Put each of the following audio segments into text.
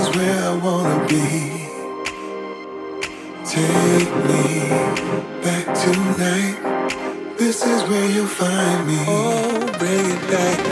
is where I wanna be. Take me back tonight. This is where you'll find me. Oh, bring it back.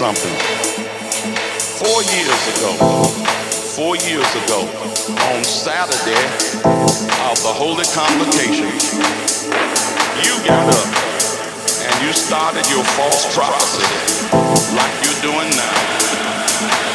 something. Four years ago, four years ago, on Saturday of the Holy Convocation, you got up and you started your false prophecy like you're doing now.